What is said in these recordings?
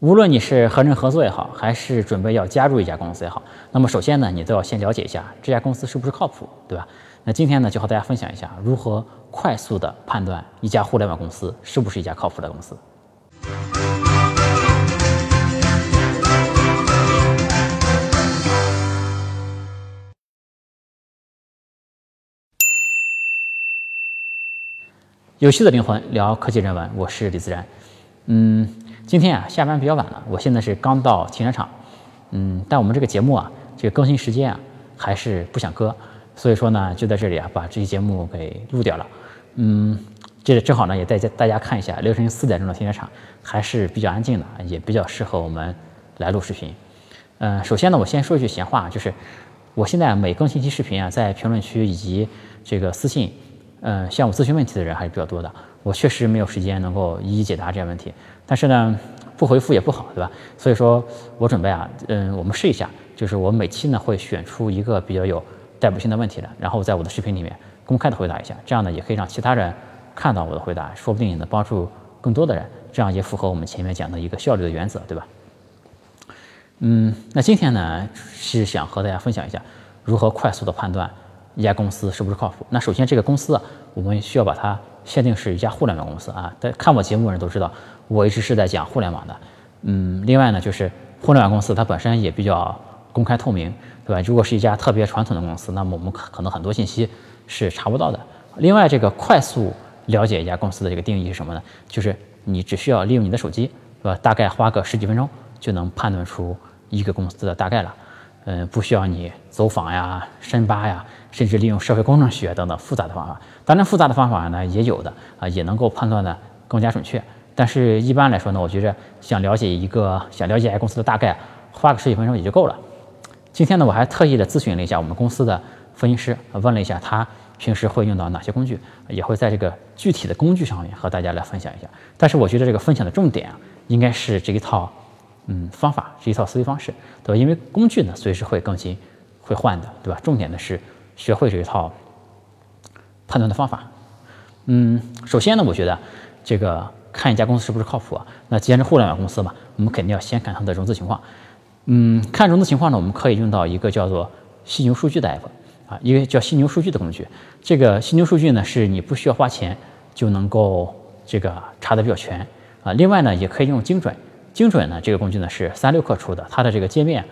无论你是和人合作也好，还是准备要加入一家公司也好，那么首先呢，你都要先了解一下这家公司是不是靠谱，对吧？那今天呢，就和大家分享一下如何快速的判断一家互联网公司是不是一家靠谱的公司。有趣的灵魂聊科技人文，我是李自然。嗯，今天啊下班比较晚了，我现在是刚到停车场。嗯，但我们这个节目啊，这个更新时间啊还是不想搁，所以说呢就在这里啊把这期节目给录掉了。嗯，这正好呢也带大家看一下凌晨四点钟的停车场还是比较安静的，也比较适合我们来录视频。嗯，首先呢我先说一句闲话，就是我现在每更新一期视频啊，在评论区以及这个私信。嗯，向我咨询问题的人还是比较多的。我确实没有时间能够一一解答这些问题，但是呢，不回复也不好，对吧？所以说我准备啊，嗯，我们试一下，就是我每期呢会选出一个比较有代表性的问题来，然后在我的视频里面公开的回答一下，这样呢也可以让其他人看到我的回答，说不定也能帮助更多的人，这样也符合我们前面讲的一个效率的原则，对吧？嗯，那今天呢是想和大家分享一下如何快速的判断。一家公司是不是靠谱？那首先这个公司啊，我们需要把它限定是一家互联网公司啊。但看我节目的人都知道，我一直是在讲互联网的。嗯，另外呢，就是互联网公司它本身也比较公开透明，对吧？如果是一家特别传统的公司，那么我们可可能很多信息是查不到的。另外，这个快速了解一家公司的这个定义是什么呢？就是你只需要利用你的手机，对吧？大概花个十几分钟就能判断出一个公司的大概了。嗯，不需要你走访呀、深扒呀。甚至利用社会工程学等等复杂的方法，当然复杂的方法呢也有的啊，也能够判断的更加准确。但是一般来说呢，我觉着想了解一个想了解一家公司的大概，花个十几分钟也就够了。今天呢，我还特意的咨询了一下我们公司的分析师，问了一下他平时会用到哪些工具，也会在这个具体的工具上面和大家来分享一下。但是我觉得这个分享的重点啊，应该是这一套嗯方法，是一套思维方式，对吧？因为工具呢随时会更新、会换的，对吧？重点的是。学会这一套判断的方法，嗯，首先呢，我觉得这个看一家公司是不是靠谱啊？那既然是互联网公司嘛，我们肯定要先看它的融资情况。嗯，看融资情况呢，我们可以用到一个叫做犀牛数据的 app 啊，一个叫犀牛数据的工具。这个犀牛数据呢，是你不需要花钱就能够这个查的比较全啊。另外呢，也可以用精准，精准呢这个工具呢是三六氪出的，它的这个界面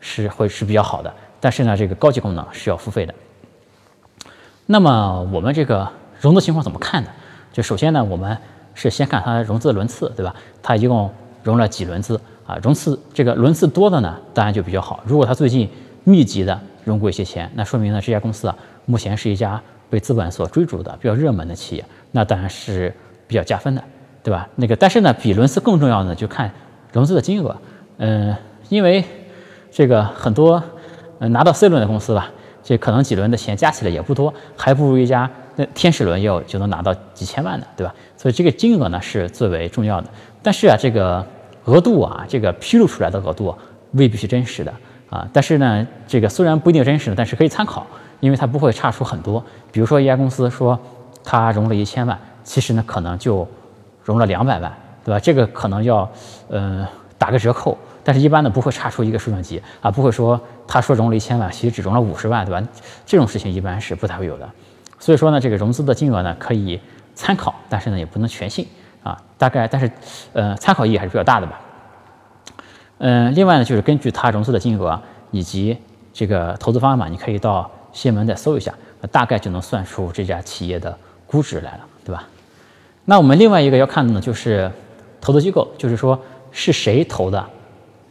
是会是比较好的，但是呢，这个高级功能是要付费的。那么我们这个融资情况怎么看呢？就首先呢，我们是先看它融资的轮次，对吧？它一共融了几轮资啊？融资这个轮次多的呢，当然就比较好。如果它最近密集的融过一些钱，那说明呢这家公司啊，目前是一家被资本所追逐的比较热门的企业，那当然是比较加分的，对吧？那个但是呢，比轮次更重要的就看融资的金额，嗯，因为这个很多拿到 C 轮的公司吧。这可能几轮的钱加起来也不多，还不如一家那天使轮要就能拿到几千万的，对吧？所以这个金额呢是最为重要的。但是啊，这个额度啊，这个披露出来的额度未必是真实的啊。但是呢，这个虽然不一定真实，但是可以参考，因为它不会差出很多。比如说一家公司说它融了一千万，其实呢可能就融了两百万，对吧？这个可能要呃打个折扣。但是，一般呢不会差出一个数量级啊，不会说他说融了一千万，其实只融了五十万，对吧？这种事情一般是不太会有的。所以说呢，这个融资的金额呢可以参考，但是呢也不能全信啊。大概，但是呃参考意义还是比较大的吧。嗯，另外呢就是根据它融资的金额以及这个投资方案嘛，你可以到新闻再搜一下，大概就能算出这家企业的估值来了，对吧？那我们另外一个要看的呢就是投资机构，就是说是谁投的。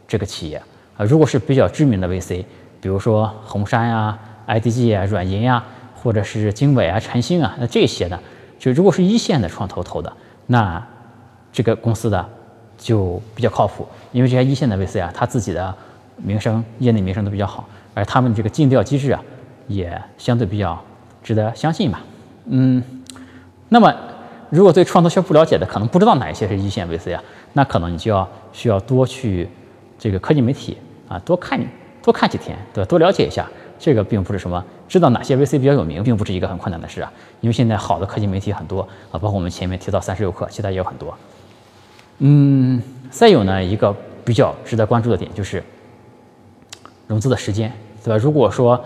这个企业啊，如果是比较知名的 VC，比如说红杉呀、IDG 啊、软银呀，或者是经纬啊、晨星啊，那这些呢，就如果是一线的创投投的，那这个公司的就比较靠谱，因为这些一线的 VC 啊，他自己的名声、业内名声都比较好，而他们这个尽调机制啊，也相对比较值得相信吧。嗯，那么如果对创投圈不了解的，可能不知道哪一些是一线 VC 啊，那可能你就要需要多去。这个科技媒体啊，多看多看几天，对吧？多了解一下，这个并不是什么知道哪些 VC 比较有名，并不是一个很困难的事啊。因为现在好的科技媒体很多啊，包括我们前面提到三十六氪，其他也有很多。嗯，再有呢一个比较值得关注的点就是融资的时间，对吧？如果说，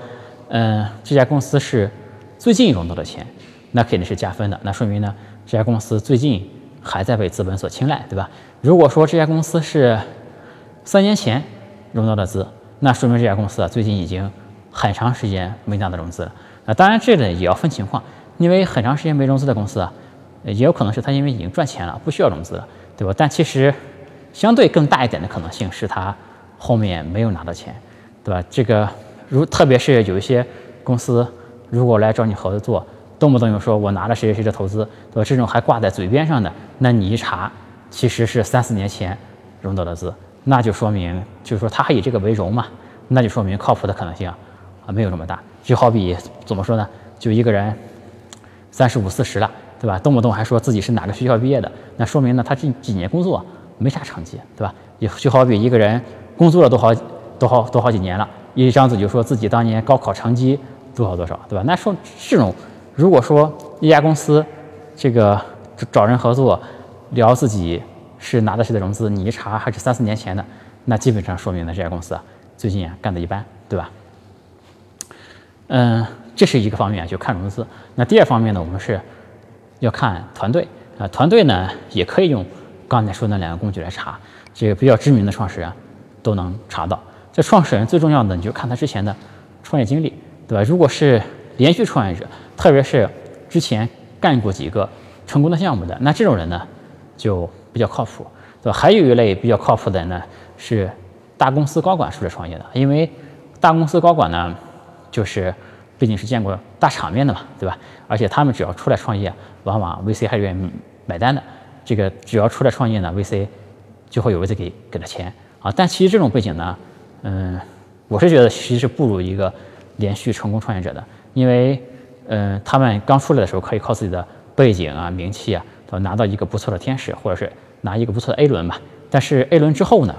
嗯，这家公司是最近融到的钱，那肯定是加分的，那说明呢这家公司最近还在被资本所青睐，对吧？如果说这家公司是三年前融到的资，那说明这家公司啊最近已经很长时间没拿到融资了。那当然这个也要分情况，因为很长时间没融资的公司啊，也有可能是他因为已经赚钱了，不需要融资了，对吧？但其实相对更大一点的可能性是他后面没有拿到钱，对吧？这个如特别是有一些公司如果来找你合作，动不动就说我拿了谁谁谁的投资，对吧？这种还挂在嘴边上的，那你一查，其实是三四年前融到的资，那就说明就是说他还以这个为荣嘛，那就说明靠谱的可能性啊没有这么大。就好比怎么说呢？就一个人三十五四十了，对吧？动不动还说自己是哪个学校毕业的，那说明呢他这几年工作没啥成绩，对吧？也就好比一个人工作了多好多好多好几年了，一张嘴就说自己当年高考成绩多少多少，对吧？那说这种，如果说一家公司这个找人合作聊自己是拿的谁的融资，你一查还是三四年前的，那基本上说明呢这家公司啊最近啊干的一般，对吧？嗯，这是一个方面，就看融资。那第二方面呢，我们是要看团队啊，团队呢也可以用刚才说那两个工具来查，这个比较知名的创始人都能查到。这创始人最重要的，你就看他之前的创业经历，对吧？如果是连续创业者，特别是之前干过几个成功的项目的，那这种人呢就比较靠谱，对吧？还有一类比较靠谱的人呢，是大公司高管出来创业的，因为大公司高管呢。就是毕竟是见过大场面的嘛，对吧？而且他们只要出来创业，往往 VC 还愿意买单的。这个只要出来创业呢，VC 就会有 VC 给给他钱啊。但其实这种背景呢，嗯，我是觉得其实是不如一个连续成功创业者的，因为嗯，他们刚出来的时候可以靠自己的背景啊、名气啊，拿到一个不错的天使，或者是拿一个不错的 A 轮吧。但是 A 轮之后呢，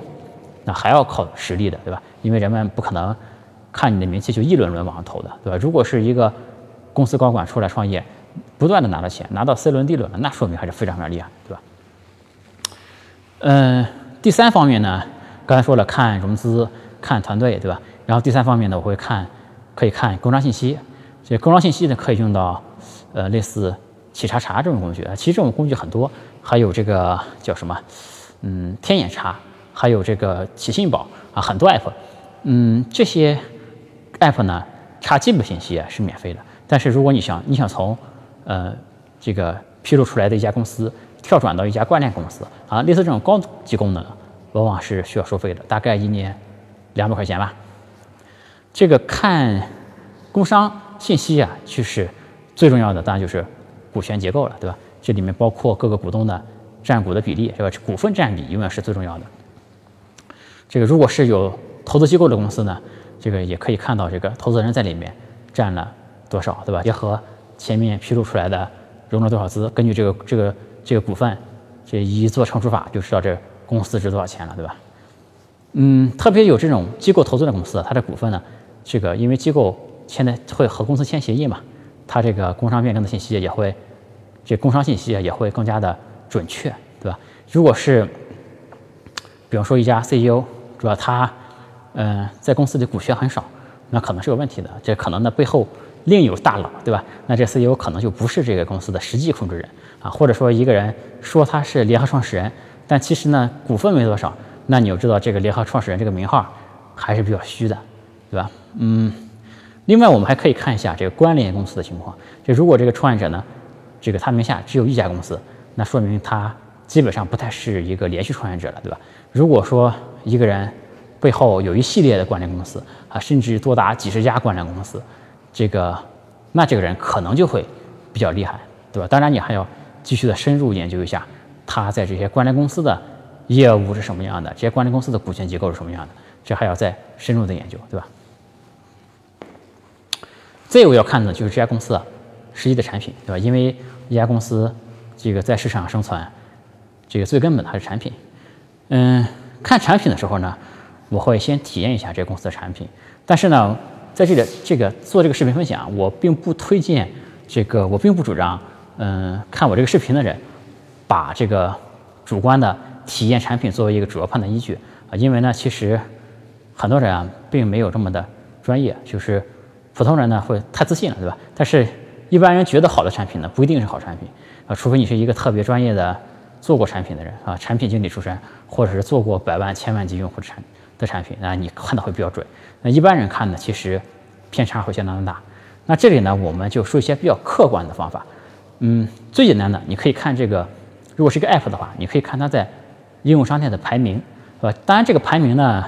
那还要靠实力的，对吧？因为人们不可能。看你的名气就一轮轮往上投的，对吧？如果是一个公司高管出来创业，不断的拿到钱，拿到 C 轮、D 轮了，那说明还是非常非常厉害，对吧？嗯，第三方面呢，刚才说了看融资、看团队，对吧？然后第三方面呢，我会看，可以看工商信息。这工商信息呢，可以用到呃类似企查查这种工具啊。其实这种工具很多，还有这个叫什么？嗯，天眼查，还有这个企信宝啊，很多 app。嗯，这些。app 呢查基本信息是免费的，但是如果你想你想从呃这个披露出来的一家公司跳转到一家关联公司啊，类似这种高级功能，往往是需要收费的，大概一年两百块钱吧。这个看工商信息啊，就是最重要的，当然就是股权结构了，对吧？这里面包括各个股东的占股的比例，是吧？股份占比永远是最重要的。这个如果是有投资机构的公司呢？这个也可以看到，这个投资人在里面占了多少，对吧？结合前面披露出来的融了多少资，根据这个这个这个股份，这一做乘除法就知道这公司值多少钱了，对吧？嗯，特别有这种机构投资的公司，它的股份呢，这个因为机构现在会和公司签协议嘛，它这个工商变更的信息也会，这工商信息也会更加的准确，对吧？如果是，比方说一家 CEO，主要他。嗯，在公司里股权很少，那可能是有问题的。这可能呢背后另有大佬，对吧？那这 CEO 可能就不是这个公司的实际控制人啊，或者说一个人说他是联合创始人，但其实呢股份没多少，那你就知道这个联合创始人这个名号还是比较虚的，对吧？嗯，另外我们还可以看一下这个关联公司的情况。就如果这个创业者呢，这个他名下只有一家公司，那说明他基本上不太是一个连续创业者了，对吧？如果说一个人。背后有一系列的关联公司啊，甚至多达几十家关联公司，这个那这个人可能就会比较厉害，对吧？当然你还要继续的深入研究一下他在这些关联公司的业务是什么样的，这些关联公司的股权结构是什么样的，这还要再深入的研究，对吧？再有要看的就是这家公司实际的产品，对吧？因为一家公司这个在市场上生存，这个最根本的还是产品。嗯，看产品的时候呢。我会先体验一下这个公司的产品，但是呢，在这里这个做这个视频分享，我并不推荐这个，我并不主张，嗯，看我这个视频的人把这个主观的体验产品作为一个主要判断依据啊，因为呢，其实很多人啊，并没有这么的专业，就是普通人呢会太自信了，对吧？但是一般人觉得好的产品呢，不一定是好产品啊，除非你是一个特别专业的做过产品的人啊，产品经理出身，或者是做过百万、千万级用户产的产品，那你看的会比较准。那一般人看呢，其实偏差会相当的大。那这里呢，我们就说一些比较客观的方法。嗯，最简单的，你可以看这个，如果是一个 app 的话，你可以看它在应用商店的排名，是吧？当然，这个排名呢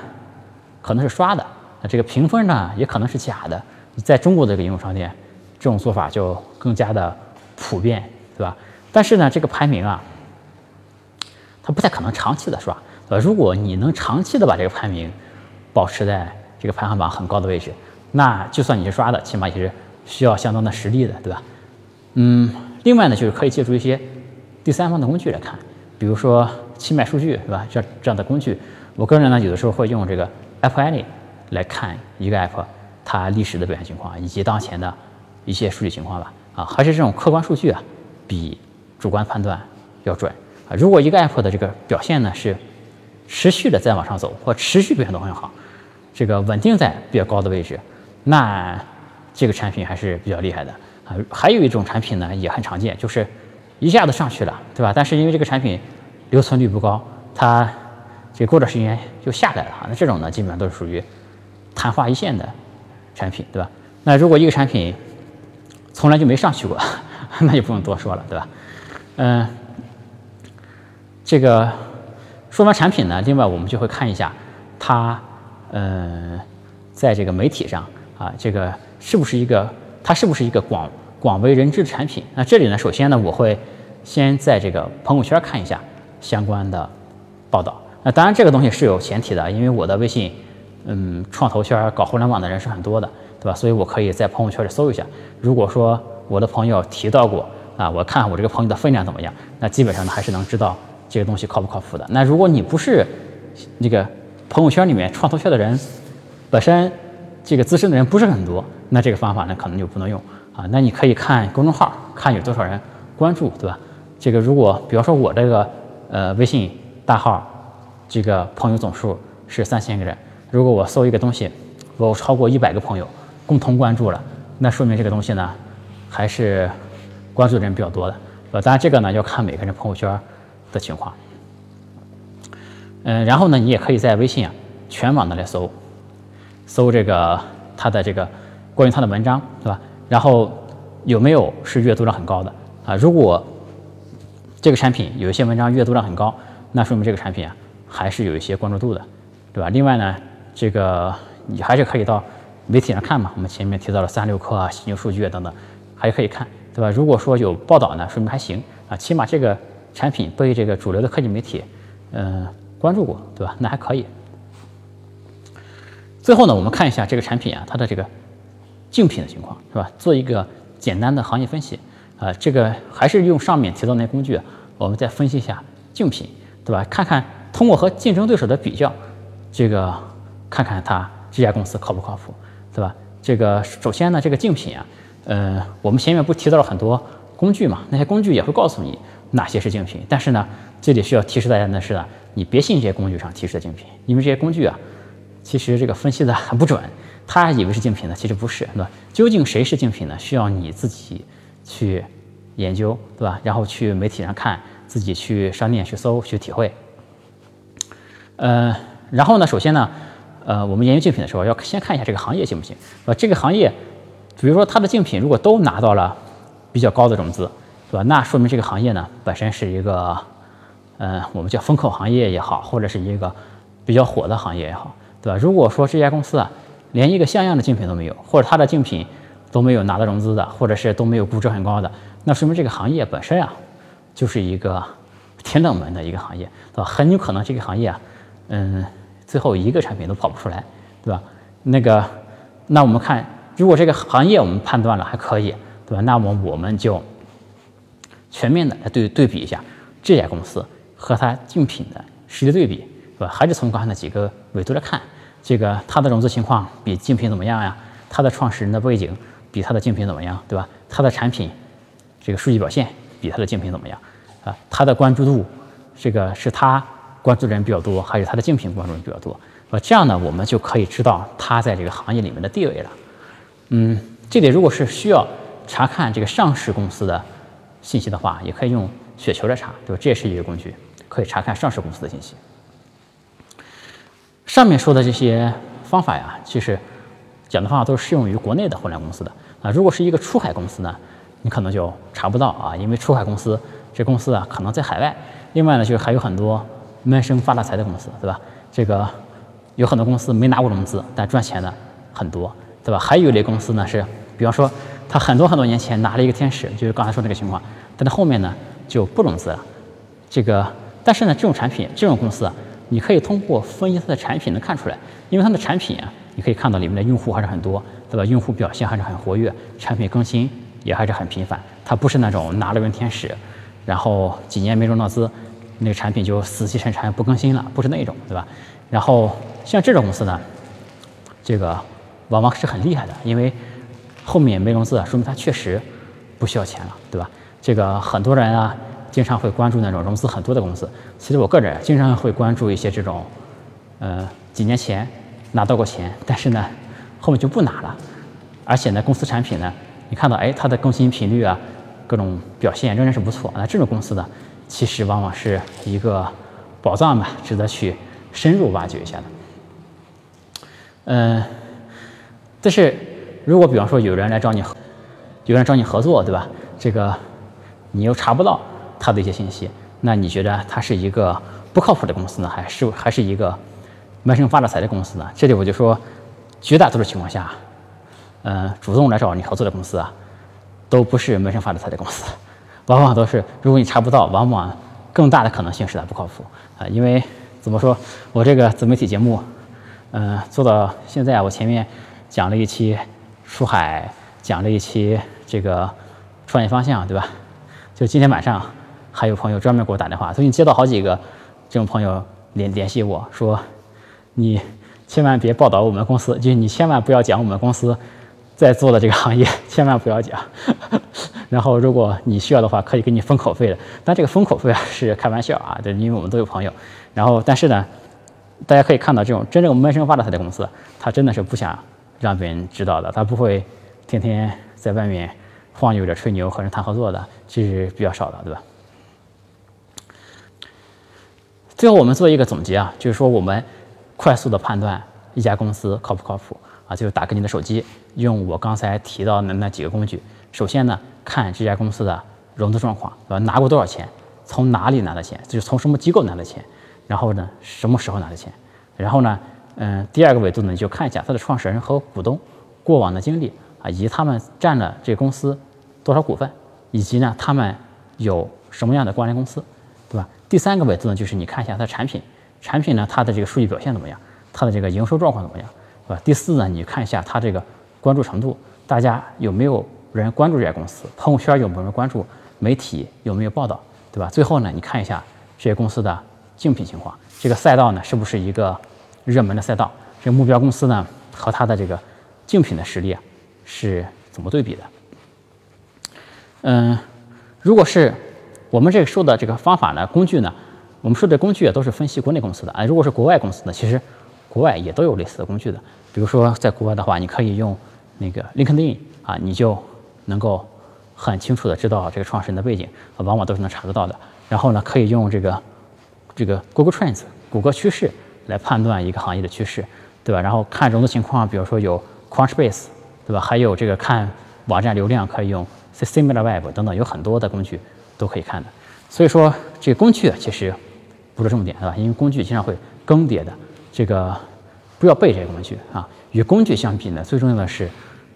可能是刷的，那这个评分呢也可能是假的。在中国的这个应用商店，这种做法就更加的普遍，对吧？但是呢，这个排名啊，它不太可能长期的刷，对吧？如果你能长期的把这个排名保持在这个排行榜很高的位置，那就算你是刷的，起码也是需要相当的实力的，对吧？嗯。另外呢，就是可以借助一些第三方的工具来看，比如说七脉数据，是吧？这这样的工具，我个人呢有的时候会用这个 App Annie 来看一个 App 它历史的表现情况以及当前的一些数据情况吧。啊，还是这种客观数据啊，比主观判断要准啊。如果一个 App 的这个表现呢是持续的在往上走，或持续表现都很好，这个稳定在比较高的位置，那这个产品还是比较厉害的。啊，还有一种产品呢，也很常见，就是一下子上去了，对吧？但是因为这个产品留存率不高，它这过段时间就下来了啊。那这种呢，基本上都是属于昙花一现的产品，对吧？那如果一个产品从来就没上去过，那就不用多说了，对吧？嗯，这个说完产品呢，另外我们就会看一下它，嗯，在这个媒体上啊，这个是不是一个。它是不是一个广广为人知的产品？那这里呢，首先呢，我会先在这个朋友圈看一下相关的报道。那当然，这个东西是有前提的，因为我的微信，嗯，创投圈搞互联网的人是很多的，对吧？所以我可以在朋友圈里搜一下。如果说我的朋友提到过啊，我看我这个朋友的分量怎么样，那基本上呢，还是能知道这个东西靠不靠谱的。那如果你不是那个朋友圈里面创投圈的人，本身这个资深的人不是很多。那这个方法呢，可能就不能用啊。那你可以看公众号，看有多少人关注，对吧？这个如果比方说我这个呃微信大号，这个朋友总数是三千个人，如果我搜一个东西，我超过一百个朋友共同关注了，那说明这个东西呢还是关注的人比较多的。呃，当然这个呢要看每个人朋友圈的情况。嗯，然后呢，你也可以在微信啊全网的来搜，搜这个它的这个。关于它的文章，对吧？然后有没有是阅读量很高的啊？如果这个产品有一些文章阅读量很高，那说明这个产品啊还是有一些关注度的，对吧？另外呢，这个你还是可以到媒体上看嘛。我们前面提到了三六氪啊、犀牛数据啊等等，还可以看，对吧？如果说有报道呢，说明还行啊，起码这个产品被这个主流的科技媒体嗯关注过，对吧？那还可以。最后呢，我们看一下这个产品啊，它的这个。竞品的情况是吧？做一个简单的行业分析啊，这个还是用上面提到那工具，我们再分析一下竞品，对吧？看看通过和竞争对手的比较，这个看看它这家公司靠不靠谱，对吧？这个首先呢，这个竞品啊，呃，我们前面不提到了很多工具嘛？那些工具也会告诉你哪些是竞品，但是呢，这里需要提示大家的是呢，你别信这些工具上提示的竞品，因为这些工具啊，其实这个分析的很不准。他以为是竞品呢，其实不是，对吧？究竟谁是竞品呢？需要你自己去研究，对吧？然后去媒体上看，自己去商店去搜去体会。呃，然后呢，首先呢，呃，我们研究竞品的时候，要先看一下这个行业行不行，呃？这个行业，比如说它的竞品如果都拿到了比较高的融资，对吧？那说明这个行业呢本身是一个，呃，我们叫风口行业也好，或者是一个比较火的行业也好，对吧？如果说这家公司啊，连一个像样的竞品都没有，或者它的竞品都没有拿到融资的，或者是都没有估值很高的，那说明这个行业本身啊，就是一个挺冷门的一个行业，对吧？很有可能这个行业啊，嗯，最后一个产品都跑不出来，对吧？那个，那我们看，如果这个行业我们判断了还可以，对吧？那么我们就全面的来对对比一下这家公司和它竞品的实力对比，是吧？还是从刚才那几个维度来看。这个它的融资情况比竞品怎么样呀？它的创始人的背景比它的竞品怎么样，对吧？它的产品这个数据表现比它的竞品怎么样？啊，它的关注度，这个是它关注的人比较多，还有它的竞品关注人比较多。呃，这样呢，我们就可以知道它在这个行业里面的地位了。嗯，这里如果是需要查看这个上市公司的信息的话，也可以用雪球来查，对吧？这也是一个工具，可以查看上市公司的信息。上面说的这些方法呀，其实讲的方法都是适用于国内的互联网公司的啊。如果是一个出海公司呢，你可能就查不到啊，因为出海公司这公司啊可能在海外。另外呢，就是还有很多闷声发大财的公司，对吧？这个有很多公司没拿过融资，但赚钱的很多，对吧？还有一类公司呢是，比方说他很多很多年前拿了一个天使，就是刚才说那个情况，但他后面呢就不融资了。这个但是呢，这种产品这种公司啊。你可以通过分析它的产品能看出来，因为它的产品啊，你可以看到里面的用户还是很多，对吧？用户表现还是很活跃，产品更新也还是很频繁。它不是那种拿了个天使，然后几年没融到资，那个产品就死气沉沉不更新了，不是那种，对吧？然后像这种公司呢，这个往往是很厉害的，因为后面没融资，说明它确实不需要钱了，对吧？这个很多人啊。经常会关注那种融资很多的公司。其实我个人经常会关注一些这种，呃，几年前拿到过钱，但是呢，后面就不拿了。而且呢，公司产品呢，你看到，哎，它的更新频率啊，各种表现仍然是不错。那这种公司呢，其实往往是一个宝藏吧，值得去深入挖掘一下的。嗯，但是如果比方说有人来找你，有人找你合作，对吧？这个你又查不到。他的一些信息，那你觉得他是一个不靠谱的公司呢，还是还是一个闷声发大财的公司呢？这里我就说，绝大多数情况下，嗯，主动来找你合作的公司啊，都不是闷声发大财的公司，往往都是，如果你查不到，往往更大的可能性是它不靠谱啊。因为怎么说，我这个自媒体节目，嗯，做到现在，我前面讲了一期出海，讲了一期这个创业方向，对吧？就今天晚上。还有朋友专门给我打电话，最近接到好几个这种朋友联联系我说，你千万别报道我们公司，就是你千万不要讲我们公司在做的这个行业，千万不要讲。然后如果你需要的话，可以给你封口费的，但这个封口费啊是开玩笑啊，对，因为我们都有朋友。然后但是呢，大家可以看到这种真正闷声发大财的公司，他真的是不想让别人知道的，他不会天天在外面晃悠着吹牛和人谈合作的，这是比较少的，对吧？最后我们做一个总结啊，就是说我们快速的判断一家公司靠不靠谱啊，就是打开你的手机，用我刚才提到的那几个工具。首先呢，看这家公司的融资状况，对吧？拿过多少钱？从哪里拿的钱？就是从什么机构拿的钱？然后呢，什么时候拿的钱？然后呢，嗯，第二个维度呢，就看一下它的创始人和股东过往的经历啊，以及他们占了这公司多少股份，以及呢，他们有什么样的关联公司。对吧？第三个维度呢，就是你看一下它的产品，产品呢它的这个数据表现怎么样，它的这个营收状况怎么样，对吧？第四呢，你看一下它这个关注程度，大家有没有人关注这家公司？朋友圈有没有人关注？媒体有没有报道？对吧？最后呢，你看一下这些公司的竞品情况，这个赛道呢是不是一个热门的赛道？这个目标公司呢和它的这个竞品的实力啊是怎么对比的？嗯，如果是。我们这个说的这个方法呢，工具呢，我们说的工具也，都是分析国内公司的啊。如果是国外公司呢，其实国外也都有类似的工具的。比如说在国外的话，你可以用那个 LinkedIn 啊，你就能够很清楚的知道这个创始人的背景，往往都是能查得到的。然后呢，可以用这个这个 Google Trends 谷歌趋势来判断一个行业的趋势，对吧？然后看融资情况，比如说有 Crunchbase，对吧？还有这个看网站流量可以用 SimilarWeb 等等，有很多的工具。都可以看的，所以说这个工具其实不是重点，是吧？因为工具经常会更迭的，这个不要背这些工具啊。与工具相比呢，最重要的是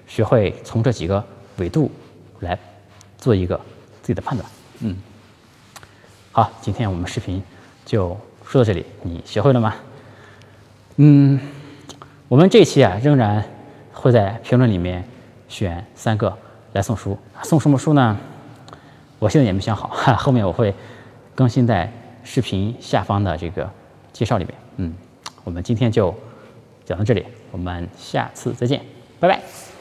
学会从这几个维度来做一个自己的判断。嗯，好，今天我们视频就说到这里，你学会了吗？嗯，我们这一期啊，仍然会在评论里面选三个来送书，送什么书呢？我现在也没想好，哈，后面我会更新在视频下方的这个介绍里面。嗯，我们今天就讲到这里，我们下次再见，拜拜。